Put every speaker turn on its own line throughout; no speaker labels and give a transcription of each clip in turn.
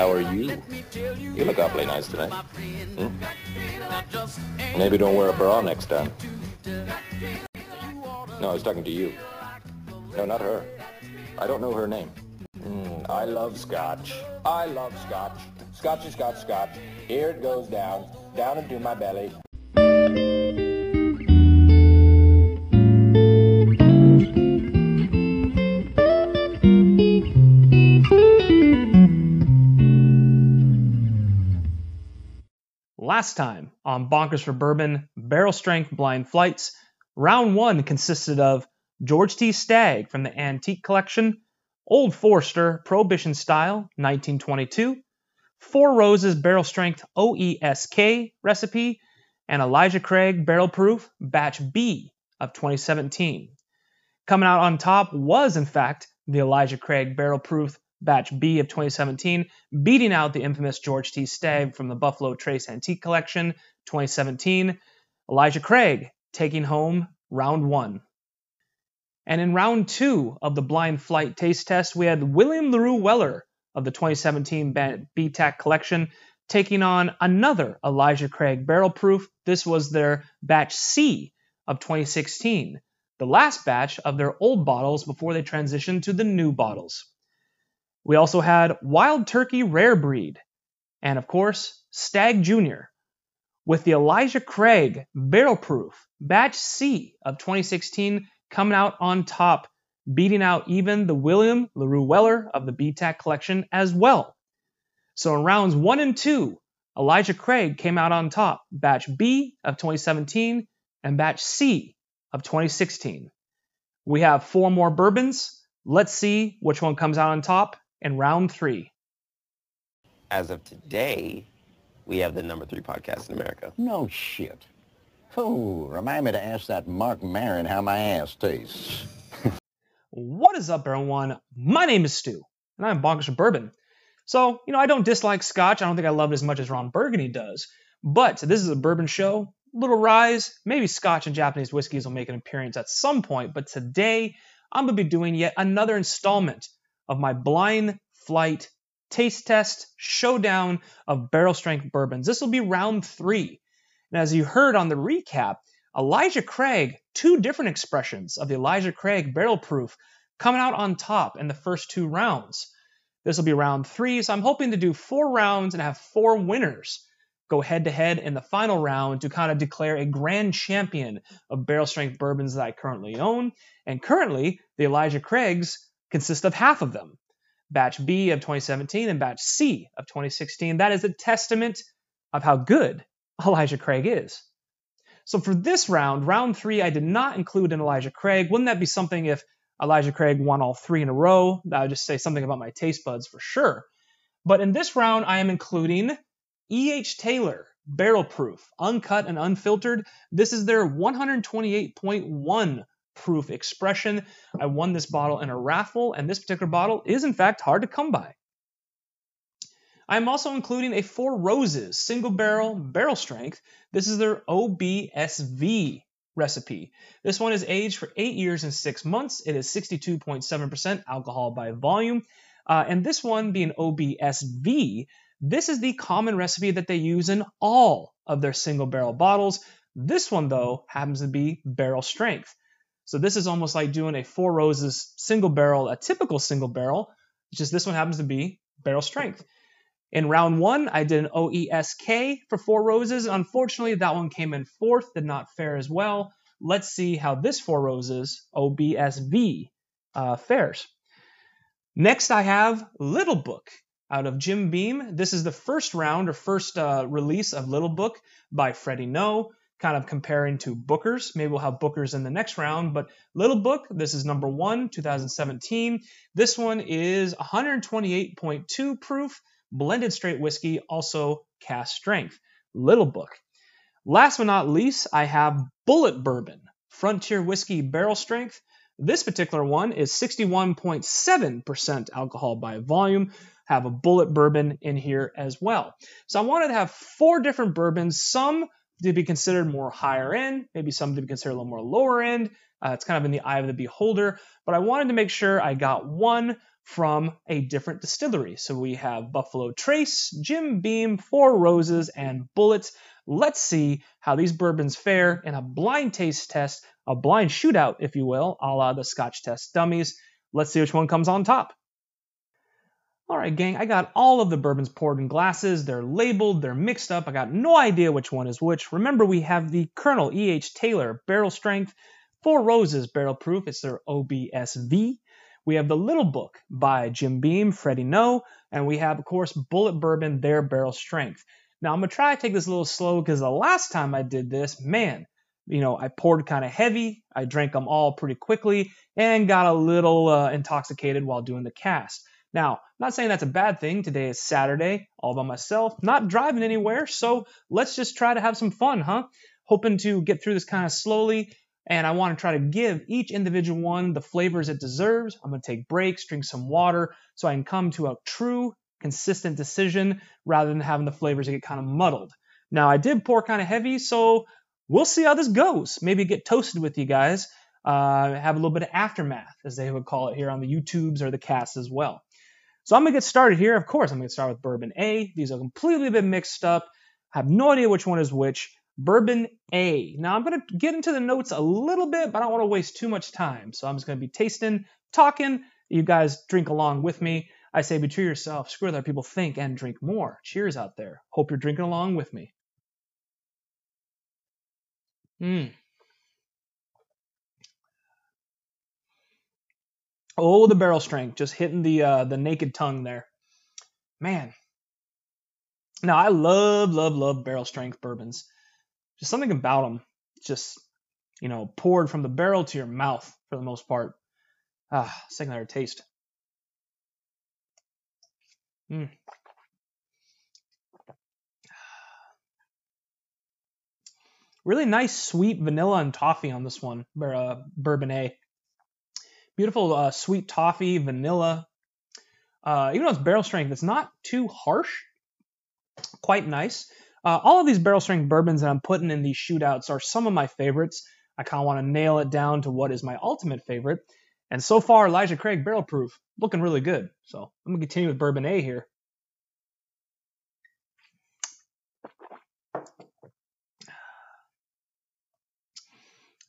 How are you? You look awfully nice tonight. Hmm? Maybe don't wear a bra next time. No, I was talking to you. No, not her. I don't know her name. Mm, I love scotch. I love scotch. Scotchy, scotch, scotch. Here it goes down, down into my belly.
Last time on Bonkers for Bourbon, Barrel Strength Blind Flights, round one consisted of George T. Stagg from the Antique Collection, Old Forester Prohibition Style 1922, Four Roses Barrel Strength OESK recipe, and Elijah Craig Barrel Proof Batch B of 2017. Coming out on top was, in fact, the Elijah Craig Barrel Proof Batch B of 2017, beating out the infamous George T. Stagg from the Buffalo Trace Antique Collection 2017. Elijah Craig taking home round one. And in round two of the blind flight taste test, we had William LaRue Weller of the 2017 BTAC collection taking on another Elijah Craig barrel proof. This was their batch C of 2016, the last batch of their old bottles before they transitioned to the new bottles. We also had Wild Turkey Rare Breed, and of course, Stagg Jr. with the Elijah Craig Barrel Proof Batch C of 2016 coming out on top, beating out even the William LaRue Weller of the BTAC collection as well. So in rounds one and two, Elijah Craig came out on top, Batch B of 2017 and Batch C of 2016. We have four more bourbons. Let's see which one comes out on top in round three.
As of today, we have the number three podcast in America.
No shit. Oh, remind me to ask that Marc Maron how my ass tastes.
what is up, everyone? My name is Stu, and I'm Bonkers for Bourbon. So, you know, I don't dislike Scotch. I don't think I love it as much as Ron Burgundy does. But this is a bourbon show. Little rise, maybe Scotch and Japanese whiskeys will make an appearance at some point. But today, I'm going to be doing yet another installment of my blind flight taste test showdown of barrel strength bourbons. This will be round three. And as you heard on the recap, Elijah Craig, two different expressions of the Elijah Craig barrel proof coming out on top in the first two rounds. This will be round three, so I'm hoping to do four rounds and have four winners go head to head in the final round to kind of declare a grand champion of barrel strength bourbons that I currently own. And currently, the Elijah Craigs consist of half of them. Batch B of 2017 and Batch C of 2016. That is a testament of how good Elijah Craig is. So for this round, round three, I did not include an Elijah Craig. Wouldn't that be something if Elijah Craig won all three in a row? That would just say something about my taste buds for sure. But in this round, I am including E.H. Taylor, barrel proof, uncut and unfiltered. This is their 128.1 proof expression. I won this bottle in a raffle, and this particular bottle is in fact hard to come by. I'm also including a Four Roses single barrel barrel strength. This is their OBSV recipe. This one is aged for eight years and six months. It is 62.7% alcohol by volume. Uh, and this one being OBSV, this is the common recipe that they use in all of their single barrel bottles. This one, though, happens to be barrel strength. So this is almost like doing a Four Roses single barrel, a typical single barrel, just this one happens to be barrel strength. In round one, I did an OESK for Four Roses. Unfortunately, that one came in fourth, did not fare as well. Let's see how this Four Roses OBSV uh, fares. Next, I have Little Book out of Jim Beam. This is the first round or first uh, release of Little Book by Freddie Noe kind of comparing to Booker's. Maybe we'll have Booker's in the next round, but Little Book, this is number one, 2017. This one is 128.2 proof, blended straight whiskey, also cask strength. Little Book. Last but not least, I have Bulleit Bourbon, Frontier Whiskey Barrel Strength. This particular one is 61.7% alcohol by volume. Have a Bulleit Bourbon in here as well. So I wanted to have four different bourbons, some to be considered more higher end, maybe some to be considered a little more lower end. Uh, it's kind of in the eye of the beholder, but I wanted to make sure I got one from a different distillery. So we have Buffalo Trace, Jim Beam, Four Roses, and Bulleit. Let's see how these bourbons fare in a blind taste test, a blind shootout, if you will, a la the Scotch test dummies. Let's see which one comes on top. All right, gang, I got all of the bourbons poured in glasses. They're labeled, they're mixed up. I got no idea which one is which. Remember, we have the Colonel E.H. Taylor barrel strength, Four Roses barrel proof. It's their OBSV. We have the Little Book by Jim Beam, Freddie Noe, and we have, of course, Bulleit Bourbon, their barrel strength. Now, I'm going to try to take this a little slow because the last time I did this, man, you know, I poured kind of heavy. I drank them all pretty quickly and got a little uh, intoxicated while doing the cast. Now, I'm not saying that's a bad thing. Today is Saturday, all by myself, not driving anywhere. So let's just try to have some fun, huh? Hoping to get through this kind of slowly. And I want to try to give each individual one the flavors it deserves. I'm going to take breaks, drink some water, so I can come to a true, consistent decision rather than having the flavors get kind of muddled. Now, I did pour kind of heavy, so we'll see how this goes. Maybe get toasted with you guys. Uh, have a little bit of aftermath, as they would call it here on the YouTubes or the cast as well. So I'm gonna get started here. Of course, I'm gonna start with bourbon A. These are completely been mixed up. I have no idea which one is which. Bourbon A. Now I'm gonna get into the notes a little bit, but I don't want to waste too much time. So I'm just gonna be tasting, talking. You guys drink along with me. I say be true yourself, screw other people think, and drink more. Cheers out there. Hope you're drinking along with me. Mmm. Oh, the barrel strength, just hitting the uh, the naked tongue there, man. Now I love, love, love barrel strength bourbons. Just something about them, just you know, poured from the barrel to your mouth for the most part. Ah, second taste. Mm. Really nice, sweet vanilla and toffee on this one, uh, bourbon A. Beautiful uh, sweet toffee, vanilla. Uh, even though it's barrel strength, it's not too harsh. Quite nice. Uh, all of these barrel strength bourbons that I'm putting in these shootouts are some of my favorites. I kind of want to nail it down to what is my ultimate favorite. And so far, Elijah Craig barrel proof, looking really good. So I'm to continue with bourbon A here.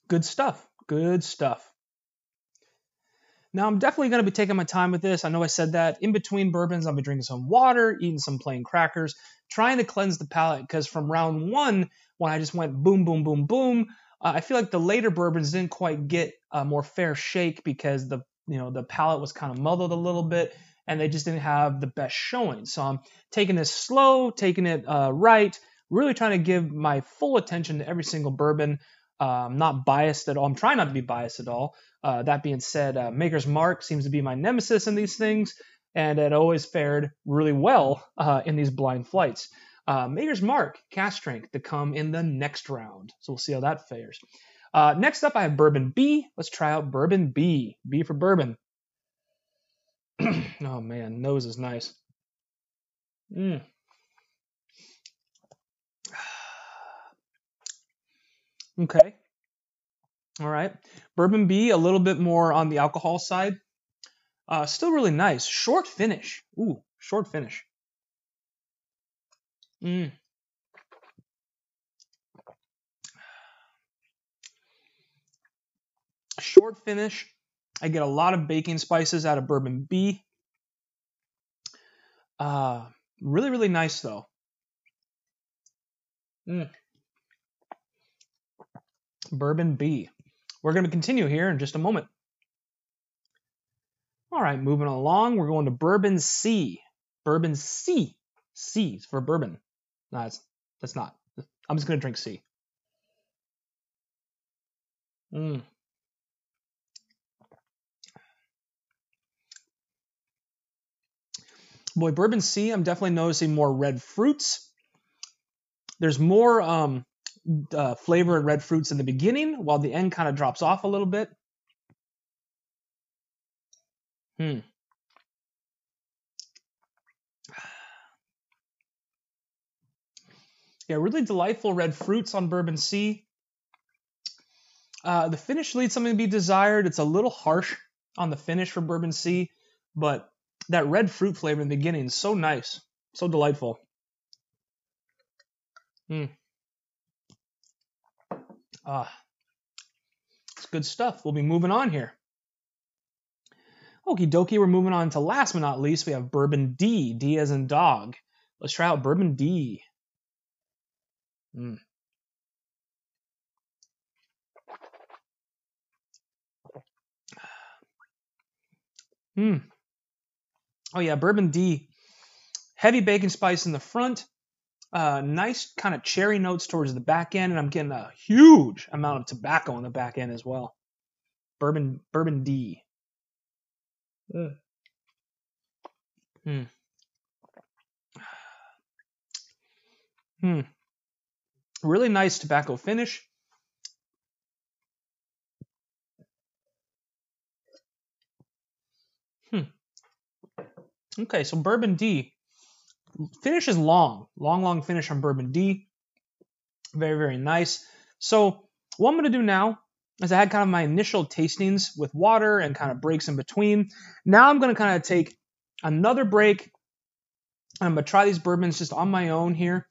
Good stuff. Good stuff. Now, I'm definitely going to be taking my time with this. I know I said that. In between bourbons, I'll be drinking some water, eating some plain crackers, trying to cleanse the palate because from round one, when I just went boom, boom, boom, boom, uh, I feel like the later bourbons didn't quite get a more fair shake because the you know the palate was kind of muddled a little bit and they just didn't have the best showing. So I'm taking this slow, taking it uh, right, really trying to give my full attention to every single bourbon. I'm not biased at all. I'm trying not to be biased at all. Uh, that being said, uh, Maker's Mark seems to be my nemesis in these things, and it always fared really well uh, in these blind flights. Uh, Maker's Mark, cask strength to come in the next round. So we'll see how that fares. Uh, next up, I have Bourbon B. Let's try out Bourbon B. B for bourbon. oh man, nose is nice. Mm. Okay. All right. Bourbon B, a little bit more on the alcohol side. Uh, still really nice. Short finish. Ooh, short finish. Mm. Short finish. I get a lot of baking spices out of Bourbon B. Uh, really, really nice though. Mm. Bourbon B. We're going to continue here in just a moment. All right, moving along, we're going to Bourbon C. Bourbon C. C is for bourbon. No, that's, that's not. I'm just going to drink C. Mm. Boy, Bourbon C, I'm definitely noticing more red fruits. There's more um, uh, flavor and red fruits in the beginning, while the end kind of drops off a little bit. Hmm. Yeah, really delightful red fruits on Bourbon C. Uh, the finish leaves something to be desired. It's a little harsh on the finish for Bourbon C, but that red fruit flavor in the beginning is so nice, so delightful. Mm. Ah, it's good stuff. We'll be moving on here. Okie dokie, we're moving on to last but not least, we have Bourbon D, D as in dog. Let's try out Bourbon D. Mm. Hmm. Oh yeah, Bourbon D. Heavy bacon spice in the front. Uh, nice kind of cherry notes towards the back end, and I'm getting a huge amount of tobacco on the back end as well. Bourbon Bourbon D. Mm. Hmm. Hmm. Really nice tobacco finish. Hmm. Okay, so Bourbon D. Finish is long. Long, long finish on Bourbon D. Very, very nice. So what I'm going to do now is I had kind of my initial tastings with water and kind of breaks in between. Now I'm going to kind of take another break. I'm going to try these bourbons just on my own here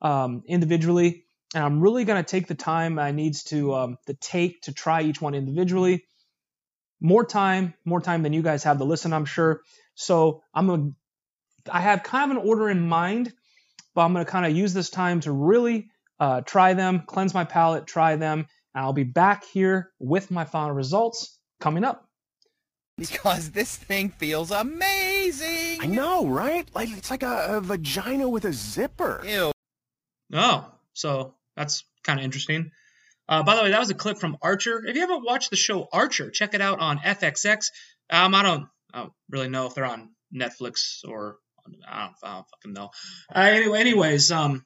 um, individually. And I'm really going to take the time I needs to um, to take to try each one individually. More time, more time than you guys have to listen, I'm sure. So I'm gonna, I have kind of an order in mind, but I'm gonna kind of use this time to really uh, try them, cleanse my palate, try them, and I'll be back here with my final results coming up.
Because this thing feels amazing.
I know, right? Like it's like a, a vagina with a zipper.
Ew.
Oh, so that's kind of interesting. Uh, by the way, that was a clip from Archer. If you haven't watched the show Archer, check it out on FXX. Um, I don't, I don't really know if they're on Netflix or I don't, I don't fucking know. Uh, anyway, anyways, um,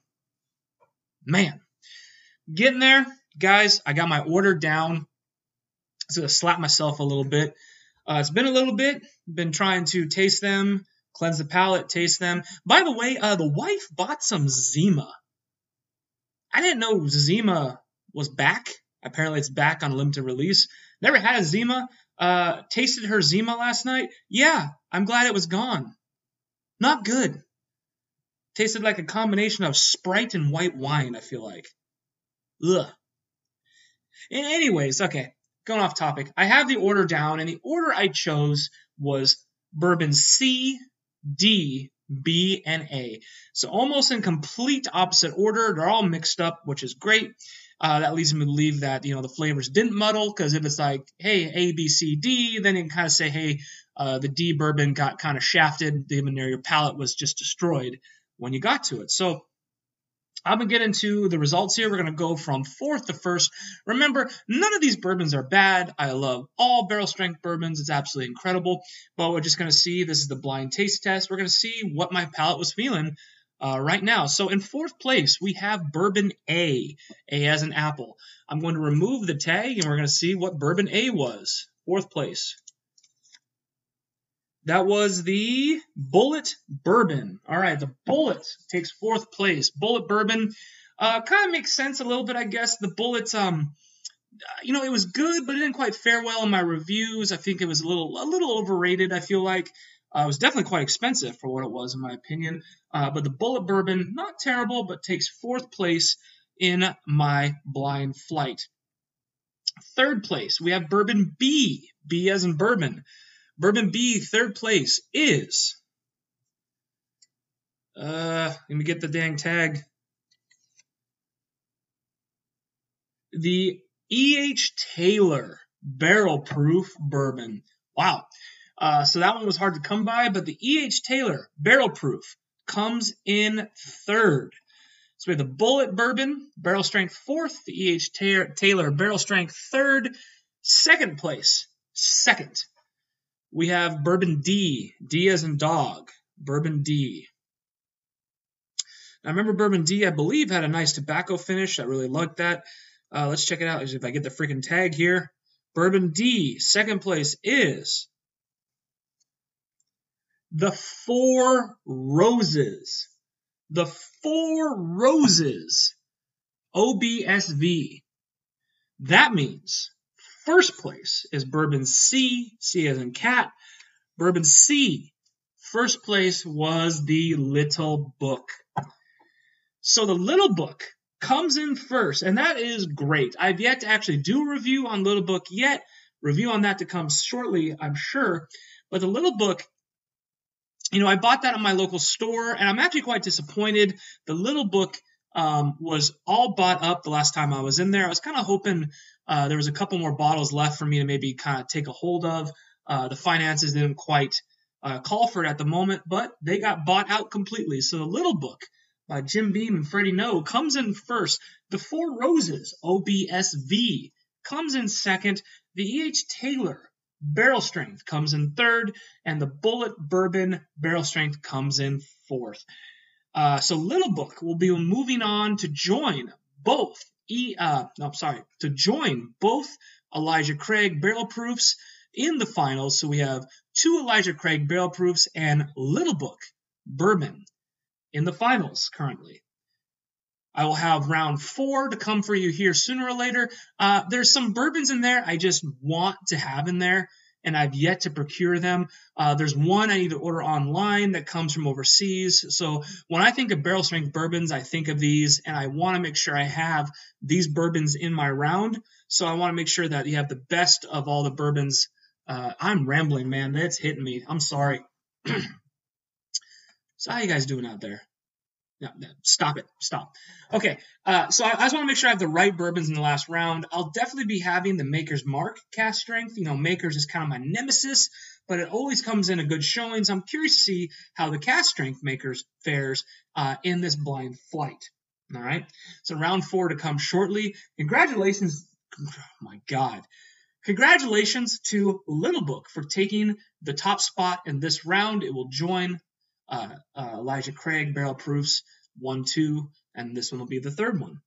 man, getting there, guys. I got my order down. So to slap myself a little bit. Uh, it's been a little bit. Been trying to taste them, cleanse the palate, taste them. By the way, uh, the wife bought some Zima. I didn't know Zima was back. Apparently, it's back on limited release. Never had a Zima. Uh, tasted her Zima last night. Yeah, I'm glad it was gone. Not good. Tasted like a combination of Sprite and white wine, I feel like. Ugh. Anyways, okay, going off topic. I have the order down, and the order I chose was bourbon C, D, B, and A. So almost in complete opposite order. They're all mixed up, which is great. Uh, that leads me to believe that you know the flavors didn't muddle because if it's like hey A B C D, then you can kind of say hey uh, the D bourbon got kind of shafted, though your palate was just destroyed when you got to it. So I'm gonna get into the results here. We're gonna go from fourth to first. Remember, none of these bourbons are bad. I love all barrel strength bourbons. It's absolutely incredible. But we're just gonna see. This is the blind taste test. We're gonna see what my palate was feeling uh, right now. So in fourth place, we have Bourbon A. A as an apple. I'm going to remove the tag and we're going to see what Bourbon A was. Fourth place. That was the Bulleit Bourbon. All right, the Bulleit takes fourth place. Bulleit Bourbon uh, kind of makes sense a little bit, I guess. The Bulleit's, um, you know, it was good, but it didn't quite fare well in my reviews. I think it was a little, a little overrated. I feel like. Uh, it was definitely quite expensive for what it was, in my opinion. Uh, but the Bulleit Bourbon, not terrible, but takes fourth place in my blind flight. Third place, we have Bourbon B, B as in bourbon. Bourbon B, third place is. Uh, let me get the dang tag. The E.H. Taylor Barrel Proof Bourbon. Wow. Uh, so that one was hard to come by, but the E.H. Taylor Barrel Proof comes in third. So we have the Bulleit Bourbon, barrel strength fourth, the E.H. Taylor barrel strength third, second place, second. We have Bourbon D, D as in dog, Bourbon D. Now remember Bourbon D, I believe, had a nice tobacco finish. I really liked that. Uh, let's check it out. If I get the freaking tag here, Bourbon D, second place is the Four Roses. The Four Roses. OBSV. That means first place is Bourbon C, C as in cat. Bourbon C, First place was the Little Book. So the Little Book comes in first, and that is great. I've yet to actually do a review on Little Book yet. Review on that to come shortly, I'm sure. But the Little Book, you know, I bought that at my local store, and I'm actually quite disappointed. The Little Book um, was all bought up the last time I was in there. I was kind of hoping uh, there was a couple more bottles left for me to maybe kind of take a hold of. Uh, the finances didn't quite uh, call for it at the moment, but they got bought out completely. So the Little Book by Jim Beam and Freddie Noe comes in first. The Four Roses OBSV comes in second. The E.H. Taylor Barrel Strength comes in third, and the Bulleit Bourbon Barrel Strength comes in fourth. Uh, so Little Book will be moving on to join both E. Uh, no, sorry, to join both Elijah Craig barrel proofs in the finals. So we have two Elijah Craig barrel proofs and Little Book bourbon in the finals currently. I will have round four to come for you here sooner or later. Uh, there's some bourbons in there I just want to have in there, and I've yet to procure them. Uh, there's one I need to order online that comes from overseas. So when I think of barrel strength bourbons, I think of these, and I want to make sure I have these bourbons in my round. So I want to make sure that you have the best of all the bourbons. Uh, I'm rambling, man. That's hitting me. I'm sorry. so how you guys doing out there? No, no, stop it. Stop. Okay. Uh, so I, I just want to make sure I have the right bourbons in the last round. I'll definitely be having the Maker's Mark cask strength. You know, Maker's is kind of my nemesis, but it always comes in a good showing. So I'm curious to see how the cask strength Maker's fares uh, in this blind flight. All right. So round four to come shortly. Congratulations. Oh my God. Congratulations to Little Book for taking the top spot in this round. It will join uh, uh, Elijah Craig barrel proofs one, two, and this one will be the third one.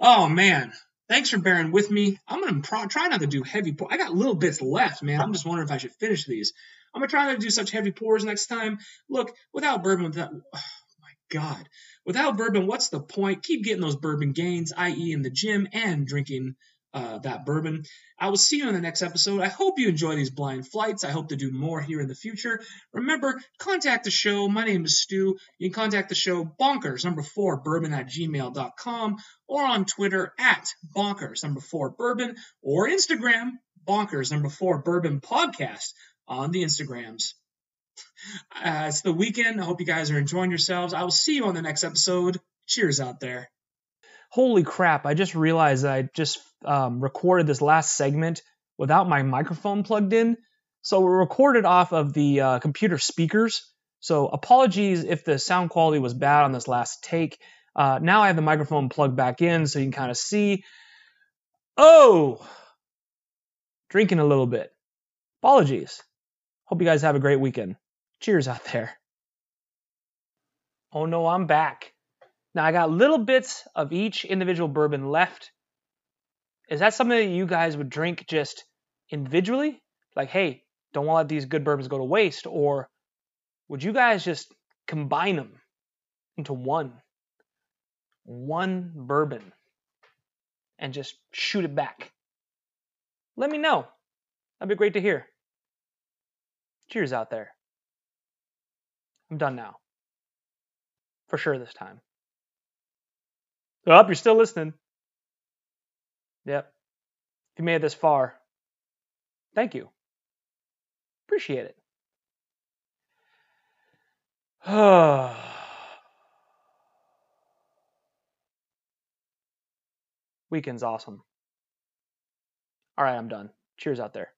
oh man, thanks for bearing with me. I'm gonna pro- try not to do heavy. Pour- I got little bits left, man. I'm just wondering if I should finish these. I'm gonna try not to do such heavy pours next time. Look, without bourbon, without oh my god, without bourbon, what's the point? Keep getting those bourbon gains, i.e., in the gym and drinking uh, that bourbon. I will see you in the next episode. I hope you enjoy these blind flights. I hope to do more here in the future. Remember, contact the show. My name is Stu. You can contact the show bonkers number four bourbon at gmail.com or on Twitter at bonkers number four bourbon or Instagram bonkers number four bourbon podcast on the Instagrams. Uh, it's the weekend. I hope you guys are enjoying yourselves. I will see you on the next episode. Cheers out there. Holy crap, I just realized that I just um, recorded this last segment without my microphone plugged in. So we recorded off of the uh, computer speakers. So apologies if the sound quality was bad on this last take. Uh, now I have the microphone plugged back in so you can kind of see. Oh, drinking a little bit. Apologies. Hope you guys have a great weekend. Cheers out there. Oh no, I'm back. Now I got little bits of each individual bourbon left. Is that something that you guys would drink just individually? Like, hey, don't want to let these good bourbons go to waste, or would you guys just combine them into one, one bourbon, and just shoot it back? Let me know. That'd be great to hear. Cheers out there. I'm done now. For sure this time. Oh, you're still listening. Yep. If you made it this far, thank you. Appreciate it. Weekend's awesome. All right, I'm done. Cheers out there.